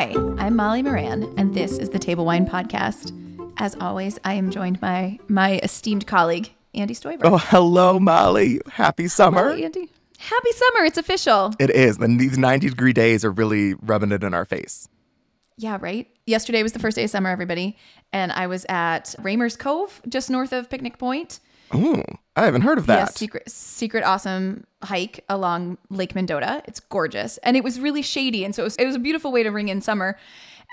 Hi, I'm Molly Moran, and this is the Table Wine Podcast. As always, I am joined by my esteemed colleague, Andy Stoiber. Oh, hello, Molly. Happy summer. Andy. Happy summer. It's official. It is. And these 90 degree days are really rubbing it in our face. Yeah, right. Yesterday was the first day of summer, everybody. And I was at Raymer's Cove, just north of Picnic Point. Ooh, I haven't heard of Yeah, that. secret, secret, awesome hike along Lake Mendota. It's gorgeous, and it was really shady, and so it was, it was a beautiful way to ring in summer.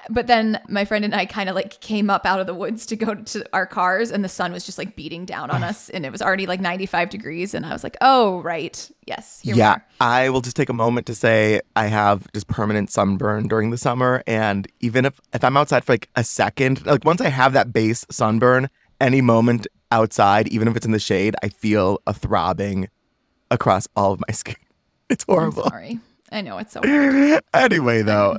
But then my friend and I kind of like came up out of the woods to go to our cars, and the sun was just like beating down on us, and it was already like 95 degrees, and I was like, "Oh, right, yes, here we yeah, are." I will just take a moment to say I have just permanent sunburn during the summer. And even if, if I'm outside for like a second, like once I have that base sunburn, any moment outside, even if it's in the shade, I feel a throbbing across all of my skin. It's I'm horrible. sorry, I know it's so. anyway, though,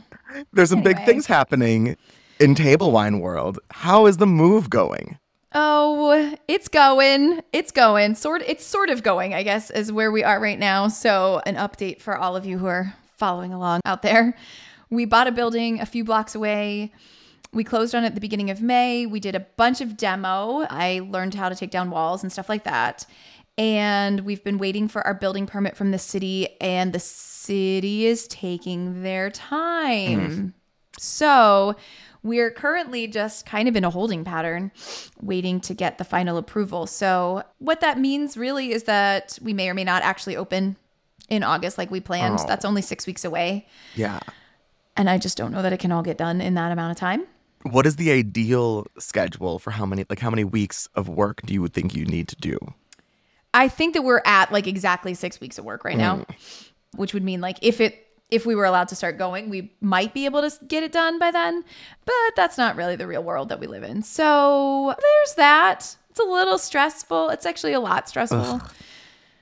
there's some big things happening in table wine world. How is the move going? Oh, it's going. It's going. Sort it's sort of going, I guess, is where we are right now. So, an update for all of you who are following along out there. We bought a building a few blocks away. We closed on it at the beginning of May. We did a bunch of demo. I learned how to take down walls and stuff like that. And we've been waiting for our building permit from the city, and the city is taking their time. Mm-hmm. So we're currently just kind of in a holding pattern, waiting to get the final approval. So, what that means really is that we may or may not actually open in August like we planned. Oh. That's only six weeks away. Yeah. And I just don't know that it can all get done in that amount of time. What is the ideal schedule for how many like how many weeks of work do you think you need to do? I think that we're at like exactly six weeks of work right now, mm. which would mean like if it if we were allowed to start going, we might be able to get it done by then. But that's not really the real world that we live in. So there's that. It's a little stressful. It's actually a lot stressful.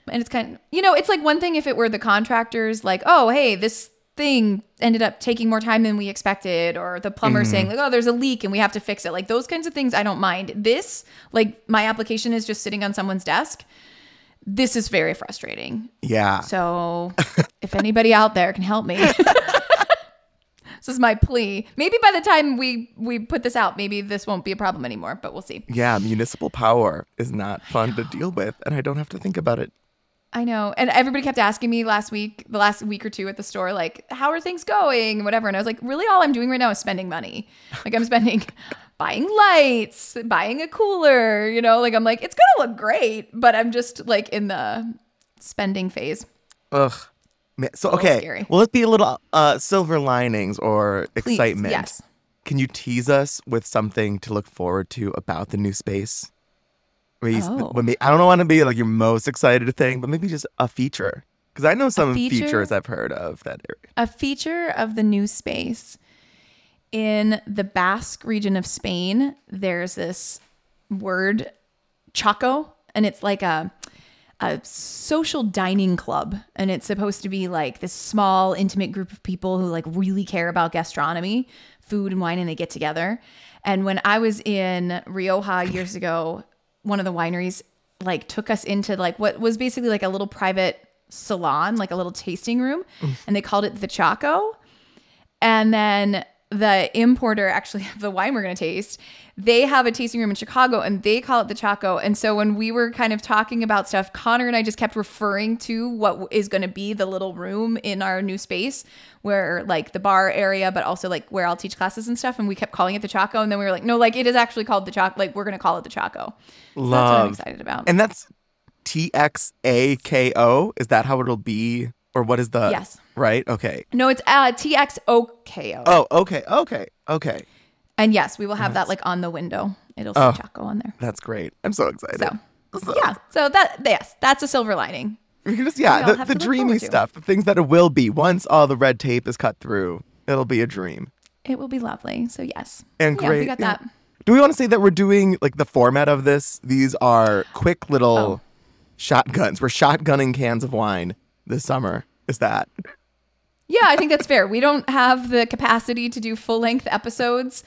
And it's kind of, you know, it's like one thing if it were the contractors, like, oh, hey, this thing ended up taking more time than we expected, or the plumber mm-hmm. saying, like, oh, there's a leak and we have to fix it. Like those kinds of things, I don't mind. This, like, my application is just sitting on someone's desk. This is very frustrating. Yeah. So if anybody out there can help me. this is my plea. Maybe by the time we we put this out, maybe this won't be a problem anymore, but we'll see. yeah, municipal power is not fun to deal with and I don't have to think about it. I know. And everybody kept asking me last week, the last week or two at the store, like, how are things going? Whatever. And I was like, really, all I'm doing right now is spending money. Like, I'm spending, buying lights, buying a cooler, you know, like, I'm like, it's going to look great, but I'm just like in the spending phase. Ugh. Man, so okay, scary. well, let's be a little uh, silver linings or Please, excitement. yes. Can you tease us with something to look forward to about the new space? Maybe, Oh. maybe- I don't want to be like your most excited thing, but maybe just a feature. Because I know some feature? features I've heard of that area. a feature of the new space in the Basque region of Spain. There's this word txoko, and it's like a a social dining club, and it's supposed to be like this small, intimate group of people who like really care about gastronomy, food and wine, and they get together. And when I was in Rioja years ago, one of the wineries like took us into like what was basically like a little private salon, like a little tasting room, mm. and they called it the Txoko. And then the importer, actually, of the wine we're going to taste, they have a tasting room in Chicago and they call it the Txoko. And so when we were kind of talking about stuff, Connor and I just kept referring to what is going to be the little room in our new space where like the bar area, but also like where I'll teach classes and stuff. And we kept calling it the Txoko. And then we were like, no, like it is actually called the Txoko. Like we're going to call it the Txoko. So that's what I'm Love. excited about. And that's T X A K O. Is that how it'll be? Or what is the. Yes. Right? Okay. no, it's uh, TXOKO. Oh, okay. Okay. Okay. And yes, we will have that like on the window. It'll say Oh. Txoko on there. That's great. I'm so excited. So So- yeah, so that yes, that's a silver lining. We can just, yeah, the, the dreamy stuff, the things that it will be once all the red tape is cut through. It'll be a dream. It will be lovely. So yes, And yeah, great. we got yeah. that. Do we want to say that we're doing like the format of this? These are quick little Oh. shotguns. We're shotgunning cans of wine this summer. Is that? Yeah, I think that's fair. We don't have the capacity to do full length episodes.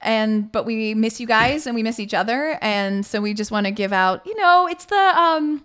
And but we miss you guys and we miss each other. And so we just want to give out, you know, it's the um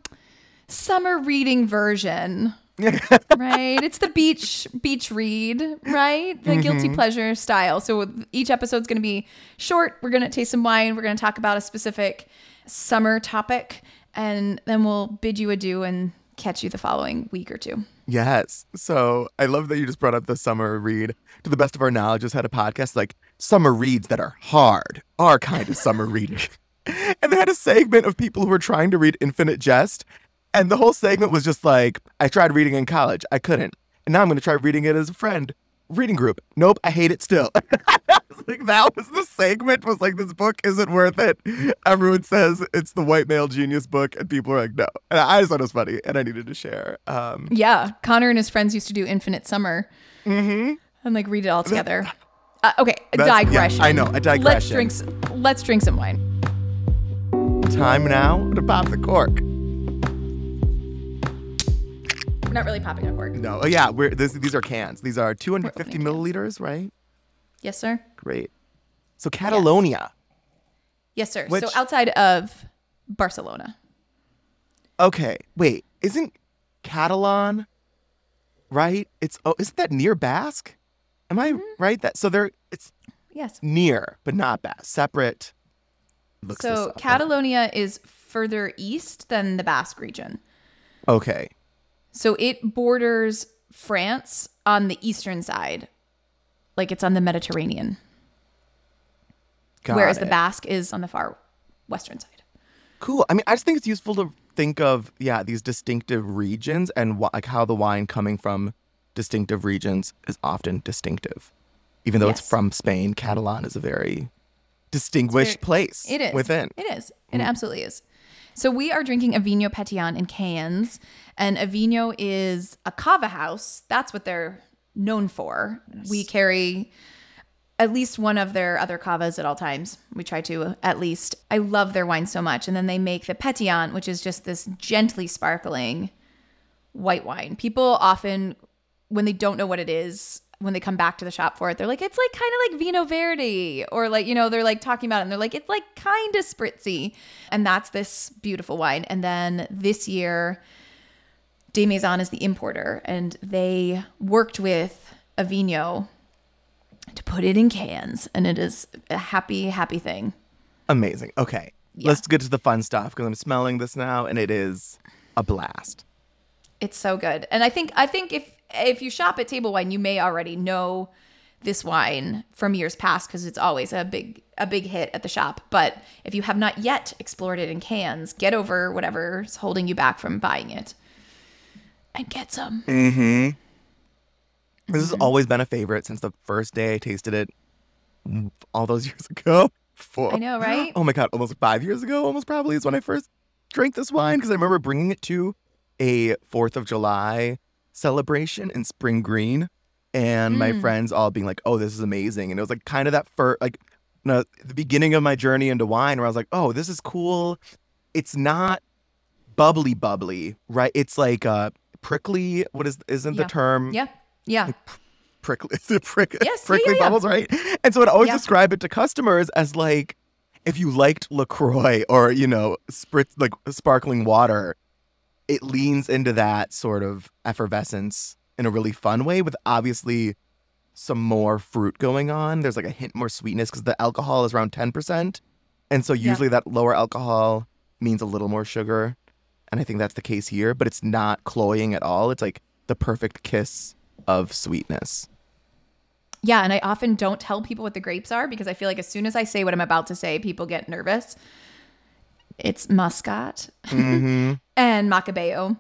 summer reading version right? It's the beach beach read, right? The guilty pleasure style. So each episode's going to be short. We're going to taste some wine. We're going to talk about a specific summer topic, and then we'll bid you adieu and catch you the following week or two. Yes. So I love that you just brought up the summer read. To the best of our knowledge, just had a podcast like summer reads that are hard, our kind of summer reading. And they had a segment of people who were trying to read Infinite Jest. And the whole segment was just like, I tried reading in college. I couldn't. And now I'm going to try reading it as a friend. Reading group. Nope, I hate it still. like that was the segment was like this book isn't worth it. Everyone says it's the white male genius book and people are like no. And I just thought it was funny and I needed to share. Um Yeah, Connor and his friends used to do Infinite Summer and like read it all together. Uh, okay, a That's- yeah, digression. I know, a digression. Let's drink. Let's drink some wine. time now to pop the cork. Not really popping a cork. No, oh yeah, we're this, these are cans. These are 250 We're opening milliliters, right? Yes, sir. Great. So Catalonia. Yes, sir. Which- so outside of Barcelona. Okay, wait, isn't Catalan right? It's oh, isn't that near Basque? Am I Mm-hmm. right? That so they're it's Yes. near but not Basque, separate. Looks So. Catalonia is further east than the Basque region. Okay, So it borders France on the eastern side, like it's on the Mediterranean, got whereas the. Basque is on the far western side. Cool. I mean, I just think it's useful to think of yeah these distinctive regions and wh- like how the wine coming from distinctive regions is often distinctive, even though it's from Spain. Catalan is a very distinguished very- place. It is within. It is. It mm. absolutely is. So we are drinking Avinyó Petillant in cans, and Avinyó is a cava house. That's what they're known for. We carry at least one of their other cavas at all times. We try to at least. I love their wine so much, and then they make the Petillant, which is just this gently sparkling white wine. People often, when they don't know what it is, when they come back to the shop for it, they're like, it's like kind of like Vinho Verde, or like, you know, they're like talking about it and they're like, it's like kind of spritzy. And that's this beautiful wine. And then this year, De Maison is the importer, and they worked with Avinyó to put it in cans. And it is a happy, happy thing. Amazing. Okay, let's get to the fun stuff because I'm smelling this now and it is a blast. It's so good. And I think I think if if you shop at Table Wine, you may already know this wine from years past because it's always a big a big hit at the shop. But if you have not yet explored it in cans, get over whatever's holding you back from buying it and get some. Mm-hmm. This has mm-hmm. always been a favorite since the first day I tasted it all those years ago. Four. I know, right? Oh my god, almost five years ago, almost probably is when I first drank this wine because I remember bringing it to a Fourth of July celebration in Spring Green, and my friends all being like, "Oh, this is amazing!" And it was like kind of that first, like, no, the beginning of my journey into wine, where I was like, "Oh, this is cool." It's not bubbly, bubbly, right? It's like uh prickly. What is isn't Yeah. the term? Yeah. Yeah. prickly is it prick, Yes, prickly yeah, yeah. bubbles, right? And so I'd always describe it to customers as like if you liked LaCroix or, you know, spritz like sparkling water, it leans into that sort of effervescence in a really fun way with obviously some more fruit going on. There's like a hint more sweetness because the alcohol is around 10%. And so Yeah. usually that lower alcohol means a little more sugar. And I think that's the case here, but it's not cloying at all. It's like the perfect kiss of sweetness. Yeah, and I often don't tell people what the grapes are because I feel like as soon as I say what I'm about to say, people get nervous. It's Muscat and Macabeo.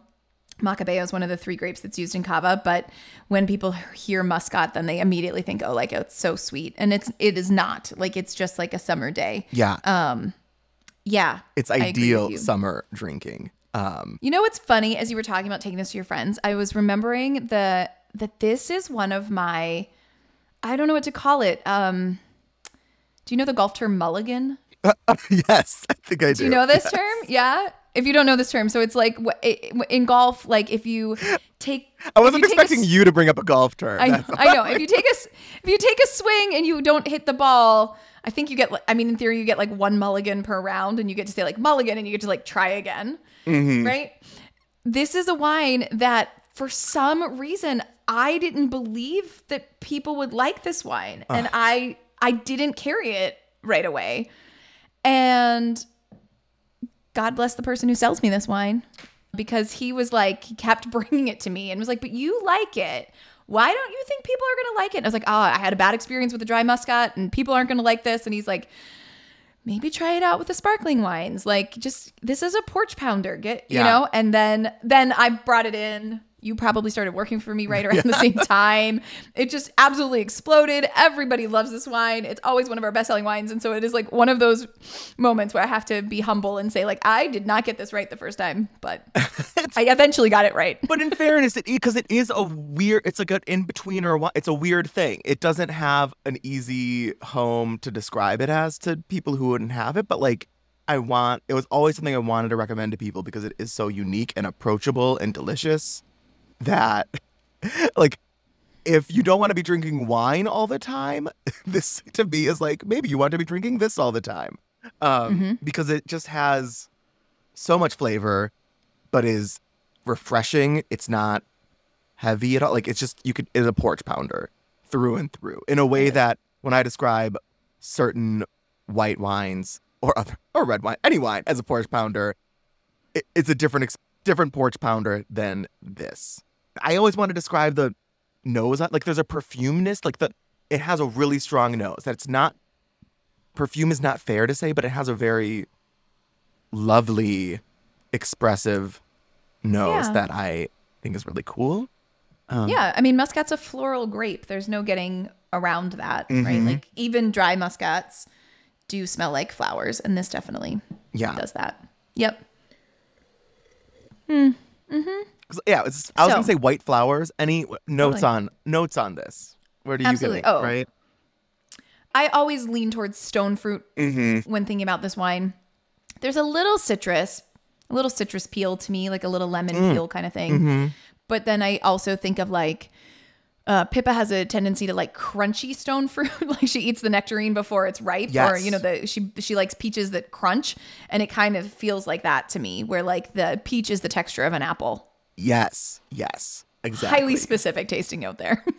Macabeo is one of the three grapes that's used in cava, but when people hear Muscat, then they immediately think, "Oh, like it's so sweet," and it's it is not. Like it's just like a summer day. Yeah. Yeah, it's I agree with ideal summer drinking. Um, You know what's funny? As you were talking about taking this to your friends, I was remembering the that this is one of my I don't know what to call it. Um do you know the golf term mulligan? yes, I think I do. Do you know this term? Yeah. If you don't know this term, so it's like in golf, like if you take. I wasn't you take a expecting you to bring up a golf term. I know, I know. If you take a if you take a swing and you don't hit the ball, I think you get. I mean, in theory, you get like one mulligan per round, and you get to say like mulligan, and you get to like try again, Mm-hmm. right? This is a wine that for some reason I didn't believe that people would like this wine and I I didn't carry it right away. And God bless the person who sells me this wine because he was like he kept bringing it to me and was like, "But you like it. Why don't you think people are going to like it?" And I was like, "Oh, I had a bad experience with the dry muscat and people aren't going to like this." And he's like, maybe try it out with the sparkling wines. Like just this is a porch pounder. Get you know? And then then I brought it in. You probably started working for me right around the same time. It just absolutely exploded. Everybody loves this wine. It's always one of our best-selling wines. And so it is like one of those moments where I have to be humble and say, like, I did not get this right the first time, but I eventually got it right. But in fairness, it because it is a weird, it's like an in between or what? It's a weird thing. It doesn't have an easy home to describe it as to people who wouldn't have it. But like, I want it was always something I wanted to recommend to people because it is so unique and approachable and delicious that, like, if you don't want to be drinking wine all the time, this to me is like maybe you want to be drinking this all the time, um, because it just has so much flavor, but is refreshing. It's not heavy at all. Like it's just you could it's a porch pounder through and through in a way that when I describe certain white wines or other or red wine, any wine as a porch pounder, it, it's a different different porch pounder than this. I always want to describe the nose like there's a perfumeness like the it has a really strong nose that it's not perfume is not fair to say but it has a very lovely expressive nose Yeah. that I think is really cool. Um, Yeah, I mean, muscat's a floral grape. There's no getting around that, right? Mhm. Like even dry muscats do smell like flowers, and this definitely Yeah. does that. Yep. 'Cause- yeah, it's, I was So- gonna say white flowers. Any notes Totally. on notes on this? Where do you Absolutely. get it? Oh. Right. I always lean towards stone fruit Mm-hmm. when thinking about this wine. There's a little citrus, a little citrus peel to me, like a little lemon Mm. peel kind of thing. Mm-hmm. But then I also think of like uh, Pippa has a tendency to like crunchy stone fruit, like she eats the nectarine before it's ripe, or you know the she she likes peaches that crunch, and it kind of feels like that to me, where like the peach is the texture of an apple. Yes. Yes. Exactly. Highly specific tasting note there.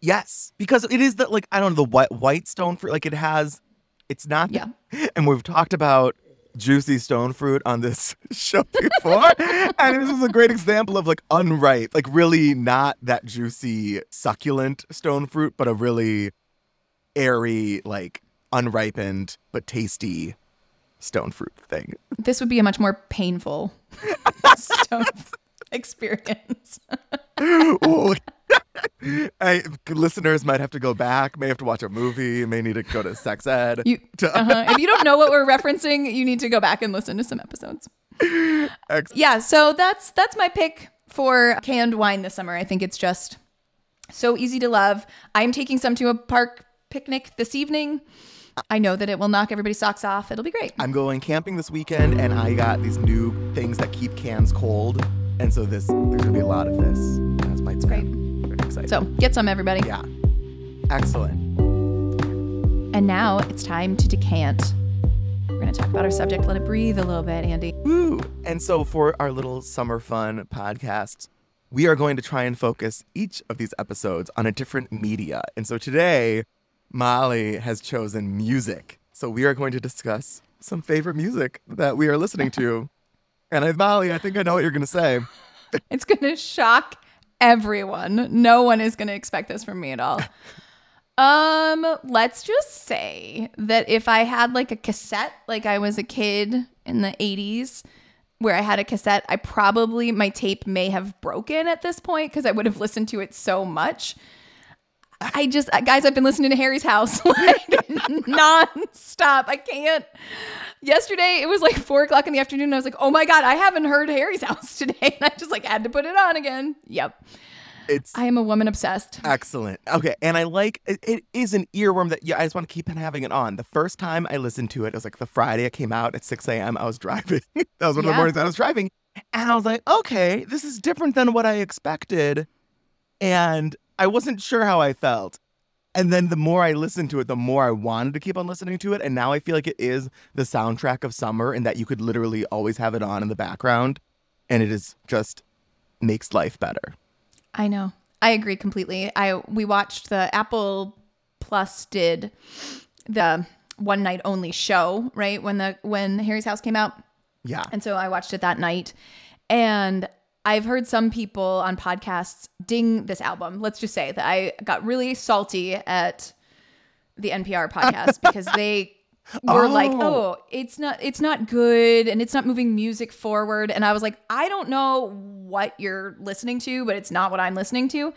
Yes, because it is the like I don't know the white white stone fruit. Like it has, it's not. Yeah. And we've talked about juicy stone fruit on this show before, and this is a great example of like unripe, like really not that juicy succulent stone fruit, but a really airy, like unripened but tasty stone fruit thing. this would be a much more painful stone experience. I, listeners might have to go back, may have to watch a movie, may need to go to sex ed. You, to- uh-huh. If you don't know what we're referencing, you need to go back and listen to some episodes. Ex- Yeah, so that's that's my pick for canned wine this summer. I think it's just so easy to love. I'm taking some to a park picnic this evening. I know that it will knock everybody's socks off. It'll be great. I'm going camping this weekend, and I got these new things that keep cans cold, and so this there's gonna be a lot of this. That's my great. Very excited. So get some, everybody. yeah, excellent. And now it's time to decant. We're going to talk about our subject. Let it breathe a little bit, Andy. Woo! And so for our little summer fun podcast, we are going to try and focus each of these episodes on a different media. And so today, Molly has chosen music. So we are going to discuss some favorite music that we are listening to. and I, Molly, I think I know what you're going to say. It's going to shock everyone. No one is going to expect this from me at all. Um, let's just say that if I had like a cassette, like I was a kid in the 80s, where I had a cassette, I probably my tape may have broken at this point because I would have listened to it so much. I just uh, guys, I've been listening to Harry's House like nonstop. I can't. Yesterday it was like four o'clock in the afternoon. And I was like, oh my god, I haven't heard Harry's House today, and I just like had to put it on again. Yep, It's I am a woman obsessed. Excellent. Okay, and I like it, it is an earworm that yeah, I just want to keep on having it on. The first time I listened to it, it was like the Friday it came out at 6 a.m. I was driving. that was one of the mornings I was driving. And I was like, okay, this is different than what I expected. And I wasn't sure how I felt. And then the more I listened to it, the more I wanted to keep on listening to it. And now I feel like it is the soundtrack of summer and that you could literally always have it on in the background. And it is just makes life better. I know. I agree completely. I we watched the Apple Plus did the one night only show, right? When the when Harry's house came out. Yeah. And so I watched it that night. And I've heard some people on podcasts ding this album. Let's just say that I got really salty at the NPR podcast because they were like, Oh. "Oh, it's not it's not good and it's not moving music forward." And I was like, "I don't know what you're listening to, but it's not what I'm listening to."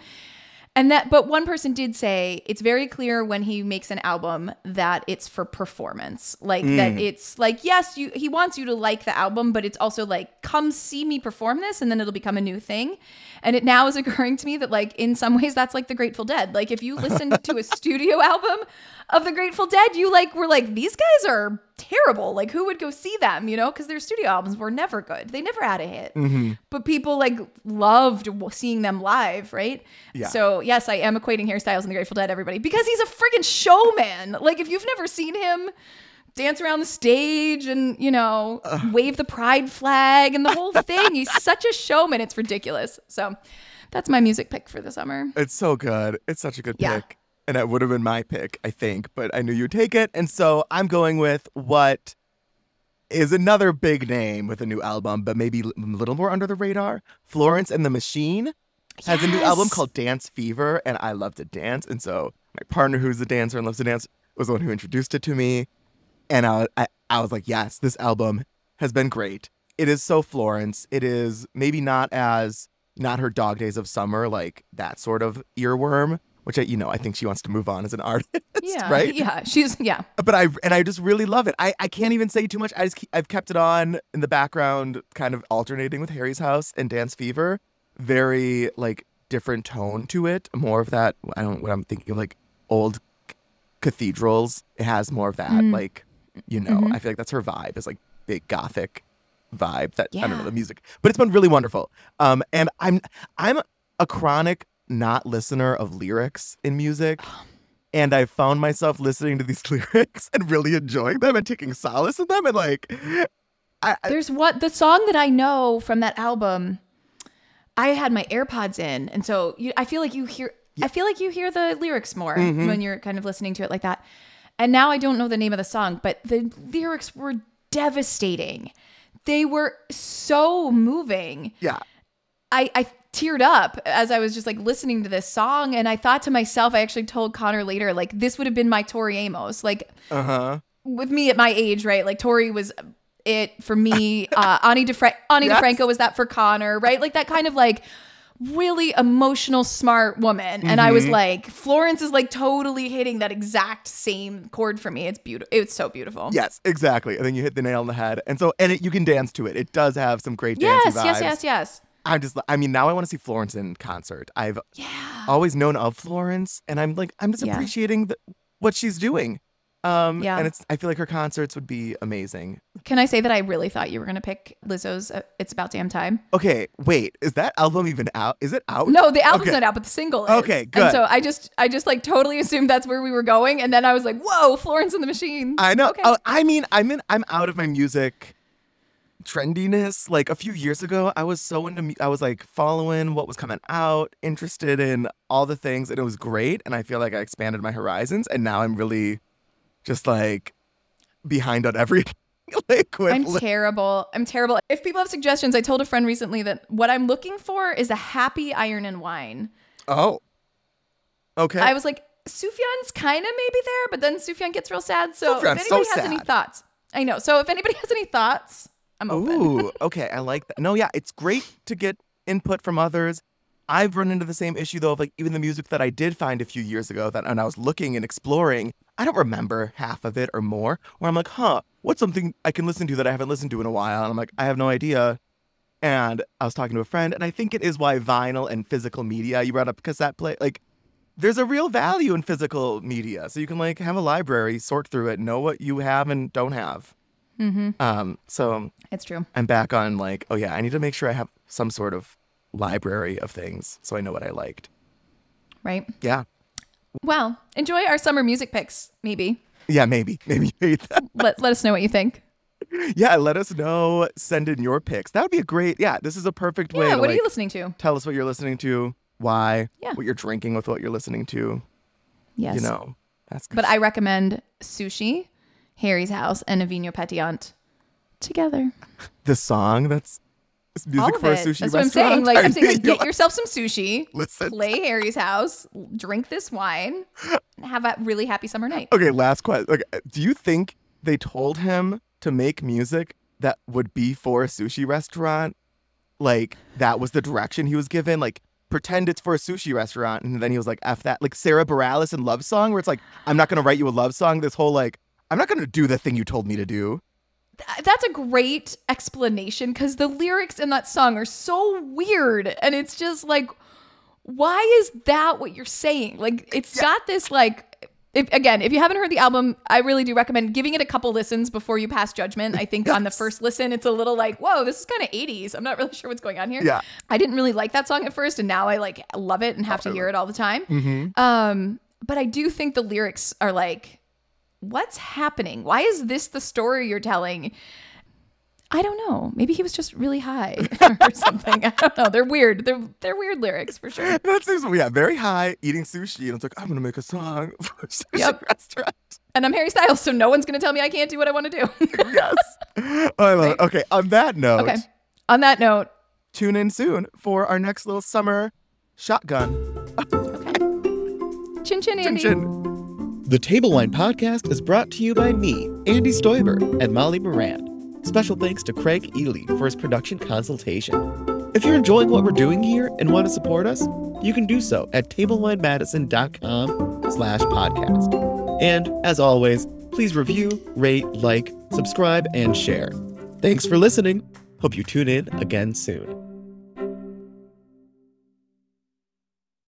And that but one person did say it's very clear when he makes an album that it's for performance. Like that mm. it's like yes, you he wants you to like the album, but it's also like come see me perform this and then it'll become a new thing. And it now is occurring to me that like in some ways that's like the Grateful Dead. Like if you listen to a studio album of the Grateful Dead, you like were like these guys are terrible. Like who would go see them, you know? Cuz their studio albums were never good. They never had a hit. Mm-hmm. But people like loved seeing them live, right? Yeah. So yes, I am equating Harry Styles and the Grateful Dead, everybody, because he's a freaking showman. Like if you've never seen him dance around the stage and you know wave the pride flag and the whole thing, he's such a showman. It's ridiculous. So that's my music pick for the summer. It's so good. It's such a good Yeah. pick. And that would have been my pick, I think, but I knew you'd take it. And so I'm going with what is another big name with a new album, but maybe a little more under the radar. Florence and the Machine has a new album called Dance Fever, and I love to dance. And so my partner, who's a dancer and loves to dance, was the one who introduced it to me. And I, I, I was like, yes, this album has been great. It is so Florence. It is maybe not as not her dog days of summer, like that sort of earworm, which I, you know, I think she wants to move on as an artist, Yeah. right? Yeah. She's yeah. But I and I just really love it. I, I can't even say too much. I just keep, I've kept it on in the background, kind of alternating with Harry's House and Dance Fever. Very like different tone to it. More of that. I don't what I'm thinking of like old c- cathedrals. It has more of that. Mm. Like you know, Mhm. I feel like that's her vibe. Is like big gothic vibe. That I don't know the music, but it's been really wonderful. Um, and I'm I'm a chronic not listener of lyrics in music. And I found myself listening to these lyrics and really enjoying them and taking solace in them. And like, I, I There's what the song that I know from that album. I had my AirPods in, and so you, I feel like you hear. I feel like you hear the lyrics more Mm-hmm. when you're kind of listening to it like that. And now I don't know the name of the song, but the lyrics were devastating. They were so moving. yeah, I, I teared up as I was just like listening to this song, and I thought to myself, I actually told Connor later, like this would have been my Tori Amos, like uh huh. with me at my age, right? Like Tori was it for me. Uh, Ani DeFra- Ani Yes. DeFranco was that for Connor, right? Like that kind of like really emotional, smart woman. And I was Mhm. like, Florence is like totally hitting that exact same chord for me. It's beautiful. It's so beautiful. Yes, exactly. I think you hit the nail on the head. And so, and it, you can dance to it. It does have some great Yes, vibes. yes, yes, yes. I'm just, I mean, now I want to see Florence in concert. I've Yeah. always known of Florence, and I'm like, I'm just Yeah. appreciating the, what she's doing. Um, Yeah. And it's, I feel like her concerts would be amazing. Can I say that I really thought you were going to pick Lizzo's uh, It's About Damn Time? Okay, wait, is that album even out? Is it out? No, the album's Okay. not out, but the single is. Okay, And good. so I just, I just like totally assumed that's where we were going, and then I was like, "Whoa, Florence and the Machine." I know. Okay. Oh, I mean, I'm in. I'm out of my music trendiness. Like a few years ago, I was so into. mu- I was like following what was coming out, interested in all the things, and it was great. And I feel like I expanded my horizons, and now I'm really just like behind on everything. like with I'm li- terrible. I'm terrible. If people have suggestions, I told a friend recently that what I'm looking for is a happy iron and wine. oh, okay. I was like, Sufjan's kind of maybe there, but then Sufjan gets real sad. So Sufjan's if so anybody has any sad. thoughts, I know. So if anybody has any thoughts, I'm open. Ooh, okay. I like that. No, yeah, it's great to get input from others. I've run into the same issue though of like even the music that I did find a few years ago that and I was looking and exploring, I don't remember half of it or more. Where I'm like, huh, what's something I can listen to that I haven't listened to in a while? And I'm like, I have no idea. And I was talking to a friend, and I think it is why vinyl and physical media you brought up cassette play like there's a real value in physical media. So you can like have a library, sort through it, know what you have and don't have. Mm-hmm. Um, so It's true. I'm back on like, oh yeah, I need to make sure I have some sort of library of things so I know what I liked. Right. Yeah. Well, enjoy our summer music picks. Maybe Yeah, maybe. Maybe you hate that. let let us know what you think. yeah, let us know. Send in your picks. That would be a great. Yeah, this is a perfect way. Yeah, to, what are like, you listening to? Tell us what you're listening to, why, Yeah. what you're drinking with what you're listening to. Yes. You know, that's good. But I recommend Sushi, Harry's House, and Avinyó Petillante together. the song that's music for a sushi That's what I'm saying. Like I'm saying, like, get yourself some sushi, Listen. play Harry's House, drink this wine, and have a really happy summer night. Okay, last question. Like, uh, do you think they told him to make music that would be for a sushi restaurant? Like that was the direction he was given. Like pretend it's for a sushi restaurant, and then he was like, "F that." Like Sara Bareilles and Love Song, where it's like, "I'm not gonna write you a love song." This whole like, "I'm not gonna do the thing you told me to do." Th- That's a great explanation because the lyrics in that song are so weird, and it's just like, why is that what you're saying? Like, it's got this like. If, again, if you haven't heard the album, I really do recommend giving it a couple listens before you pass judgment. I think on the first listen, it's a little like, whoa, this is kind of 80s. I'm not really sure what's going on here. Yeah. I didn't really like that song at first, and now I like love it and have to hear it all the time. Mm-hmm. Um, but I do think the lyrics are like, what's happening? Why is this the story you're telling? I don't know. Maybe he was just really high or something. I don't know. They're weird. They're they're weird lyrics for sure. That seems yeah, very high eating sushi, and it's like I'm gonna make a song for a sushi Yep. restaurant. And I'm Harry Styles, so no one's gonna tell me I can't do what I want to do. yes, I love it. Okay, on that note, okay. On that note, tune in soon for our next little summer shotgun. chin chin Chin Andy. chin. The Table Wine Podcast is brought to you by me, Andy Stoiber, and Molly Moran. Special thanks to Craig Ely for his production consultation. If you're enjoying what we're doing here and want to support us, you can do so at tablewinemadison.com slash podcast. And as always, please review, rate, like, subscribe, and share. Thanks for listening. Hope you tune in again soon.